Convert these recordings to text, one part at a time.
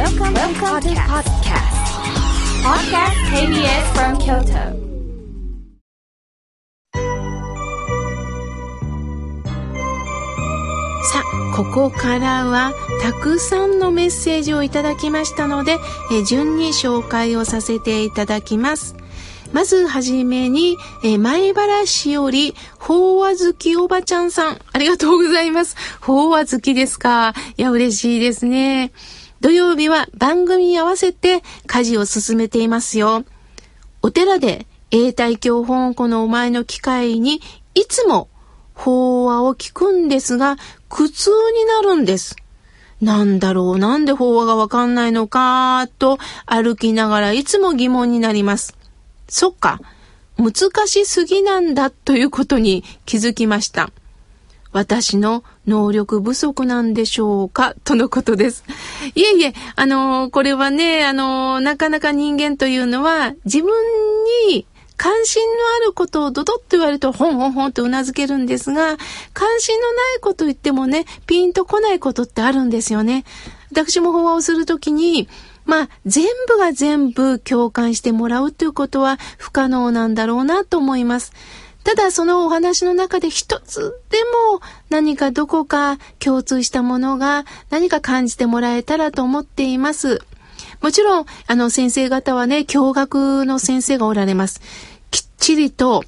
Welcome, Welcome to podcast. Podcast KBS from Kyoto. さあ、ここからはたくさんのメッセージをいただきましたので、え順に紹介をさせていただきます。まずはじめに、え前原市より、法話好きおばちゃんさん、ありがとうございます。法話好きですか？いや、嬉しいですね。土曜日は番組に合わせて家事を進めていますよ。お寺で永代教本庫のお前の機会にいつも法話を聞くんですが、苦痛になるんです。なんだろう、なんで法話がわかんないのか、と歩きながらいつも疑問になります。そっか、難しすぎなんだということに気づきました。私の能力不足なんでしょうか？とのことです。いえいえ、あのこれはね、あのなかなか人間というのは自分に関心のあることをドドッと言われると、ほんほんほんと頷けるんですが、関心のないこと言ってもね、ピンとこないことってあるんですよね。私も法話をするときに、まあ、全部が全部共感してもらうということは不可能なんだろうなと思います。ただそのお話の中で一つでも何かどこか共通したものが何か感じてもらえたらと思っています。もちろん、あの先生方はね、教学の先生がおられます。きっちりと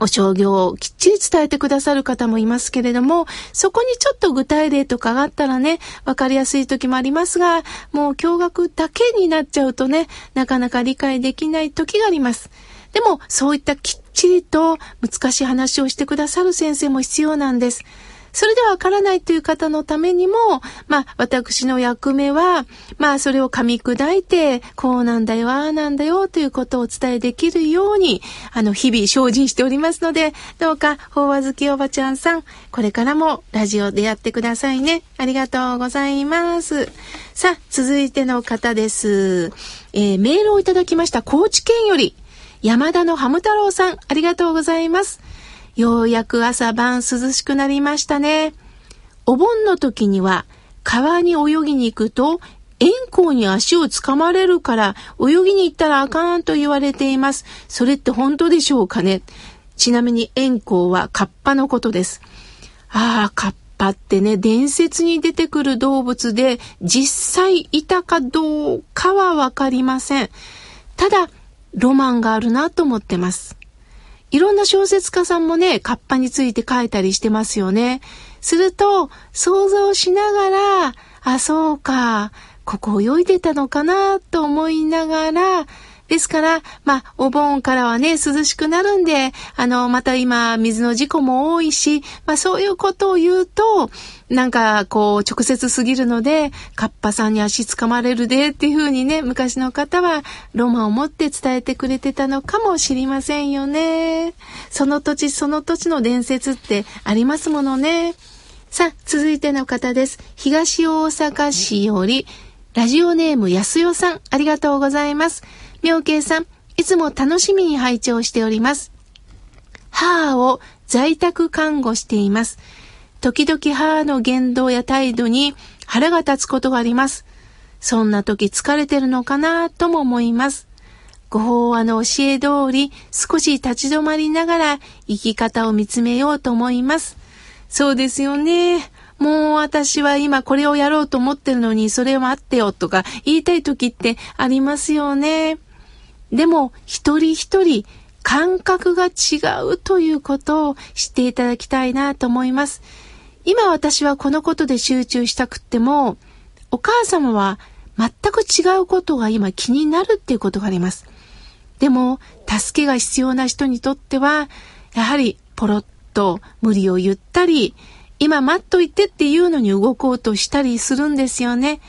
お商業をきっちり伝えてくださる方もいますけれども、そこにちょっと具体例とかがあったらね、わかりやすい時もありますが、もう驚愕だけになっちゃうとね、なかなか理解できない時があります。でも、そういったきっちりと難しい話をしてくださる先生も必要なんです。それではわからないという方のためにも、まあ、私の役目は、まあ、それを噛み砕いて、こうなんだよ、ああなんだよ、ということをお伝えできるように、あの、日々精進しておりますので、どうか、法話好きおばちゃんさん、これからもラジオでやってくださいね。ありがとうございます。さあ、続いての方です。えー、メールをいただきました。高知県より、山田のハム太郎さん、ありがとうございます。ようやく朝晩涼しくなりましたね。お盆の時には川に泳ぎに行くと円光に足をつかまれるから泳ぎに行ったらあかんと言われています。それって本当でしょうかねちなみに円光はカッパのことです。ああ、カッパってね、伝説に出てくる動物で実際いたかどうかはわかりません。ただ、ロマンがあるなと思ってます。いろんな小説家さんもね、カッパについて書いたりしてますよね。すると、想像しながら、あ、そうか、ここ泳いでたのかなと思いながら、ですから、まあ、お盆からはね、涼しくなるんで、あの、また今、水の事故も多いし、まあ、そういうことを言うと、なんか、こう、直接すぎるので、カッパさんに足つかまれるで、っていうふうにね、昔の方は、ロマンを持って伝えてくれてたのかもしれませんよね。その土地その土地の伝説ってありますものね。さあ、続いての方です。東大阪市より、ラジオネーム安代さん、ありがとうございます。妙慶さん、いつも楽しみに拝聴しております。母を在宅看護しています。時々母の言動や態度に腹が立つことがあります。そんな時疲れてるのかなとも思います。ご法話の教え通り少し立ち止まりながら生き方を見つめようと思います。そうですよね。もう私は今これをやろうと思ってるのにそれはあってよとか言いたい時ってありますよね。でも、一人一人感覚が違うということを知っていただきたいなと思います。今私はこのことで集中したくっても、お母様は全く違うことが今気になるっていうことがあります。でも、助けが必要な人にとっては、やはりポロッと無理を言ったり、今待っといてっていうのに動こうとしたりするんですよね。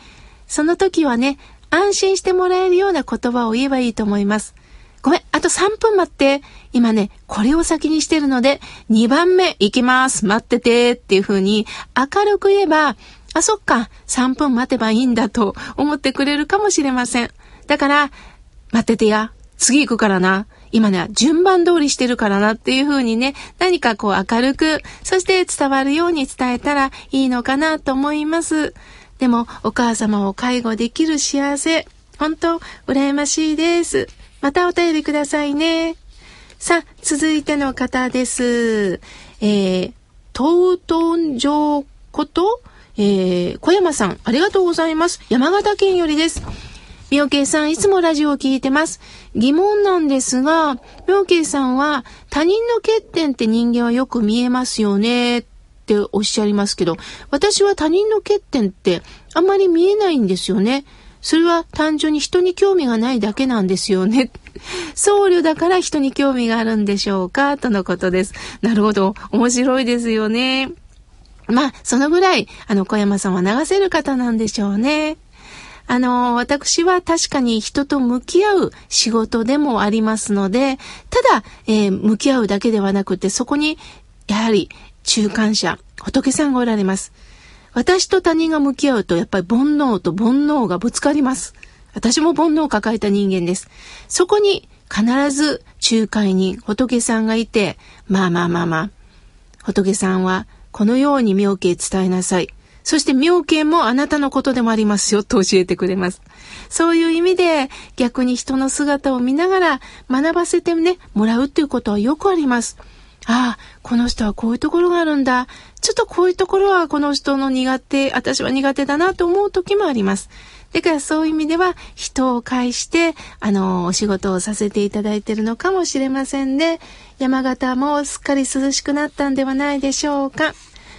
その時はね、安心してもらえるような言葉を言えばいいと思います。ごめん、あと3分待って。今ね、これを先にしてるので、2番目行きます。待ってて。っていう風に明るく言えば、あ、そっか、3分待てばいいんだと思ってくれるかもしれません。だから、待っててや。次行くからな。今ね、順番通りしてるからなっていう風にね、何かこう明るく、そして伝わるように伝えたらいいのかなと思います。でも、お母様を介護できる幸せ、本当、羨ましいです。またお便りくださいね。さあ、続いての方です。えー、東東城こと、えー、小山さん、ありがとうございます。山形県よりです。妙慶さん、いつもラジオを聞いてます。疑問なんですが、妙慶さんは他人の欠点って人間はよく見えますよねっておっしゃいますけど、私は他人の欠点ってあんまり見えないんですよね。それは単純に人に興味がないだけなんですよね。僧侶だから人に興味があるんでしょうかとのことです。なるほど。面白いですよね。まあ、そのぐらい、あの、小山さんは流せる方なんでしょうね。あの、私は確かに人と向き合う仕事でもありますので、ただ、えー、向き合うだけではなくて、そこに、やはり、中間者、仏さんがおられます。私と他人が向き合うと、やっぱり煩悩と煩悩がぶつかります。私も煩悩を抱えた人間です。そこに必ず仲介人、仏さんがいて、まあまあまあまあ、仏さんはこのように妙慶伝えなさい。そして妙慶もあなたのことでもありますよと教えてくれます。そういう意味で逆に人の姿を見ながら学ばせてね、もらうっていうことはよくあります。ああ、この人はこういうところがあるんだ。ちょっとこういうところはこの人の苦手、私は苦手だなと思う時もあります。だからそういう意味では人を介して、あの、お仕事をさせていただいているのかもしれませんね。山形もすっかり涼しくなったんではないでしょうか。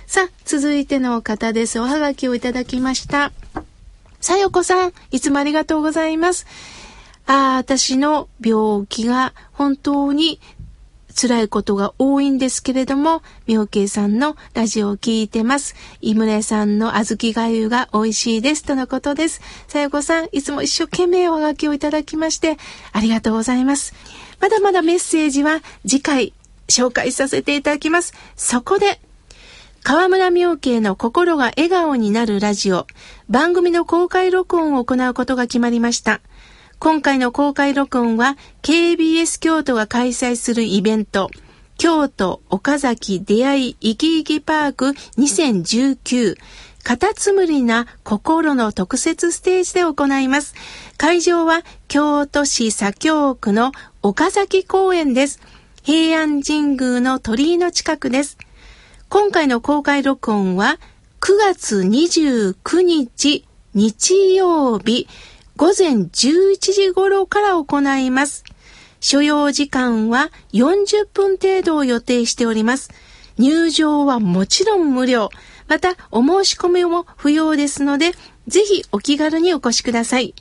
さあ、続いての方です。おはがきをいただきました。さよこさん、いつもありがとうございます。ああ、私の病気が本当に辛いことが多いんですけれども、妙慶さんのラジオを聞いてます。井村さんの小豆がゆが美味しいです。とのことです。さよこさん、いつも一生懸命おがきをいただきまして、ありがとうございます。まだまだメッセージは次回紹介させていただきます。そこで、河村明慶の心が笑顔になるラジオ、番組の公開録音を行うことが決まりました。今回の公開録音は KBS 京都が開催するイベント、京都岡崎出会い生き生きパーク2019カタツムリな心の特設ステージで行います。会場は京都市左京区の岡崎公園です。平安神宮の鳥居の近くです。今回の公開録音は9月29日日曜日午前11時頃から行います。所要時間は40分程度を予定しております。入場はもちろん無料。また、お申し込みも不要ですので、ぜひお気軽にお越しください。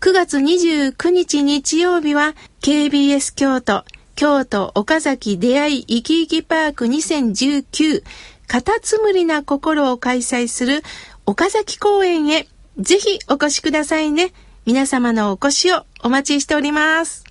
9月29日日曜日は KBS 京都、京都岡崎出会い生き生きパーク2019カタツムリな心を開催する岡崎公園へぜひお越しくださいね。皆様のお越しをお待ちしております。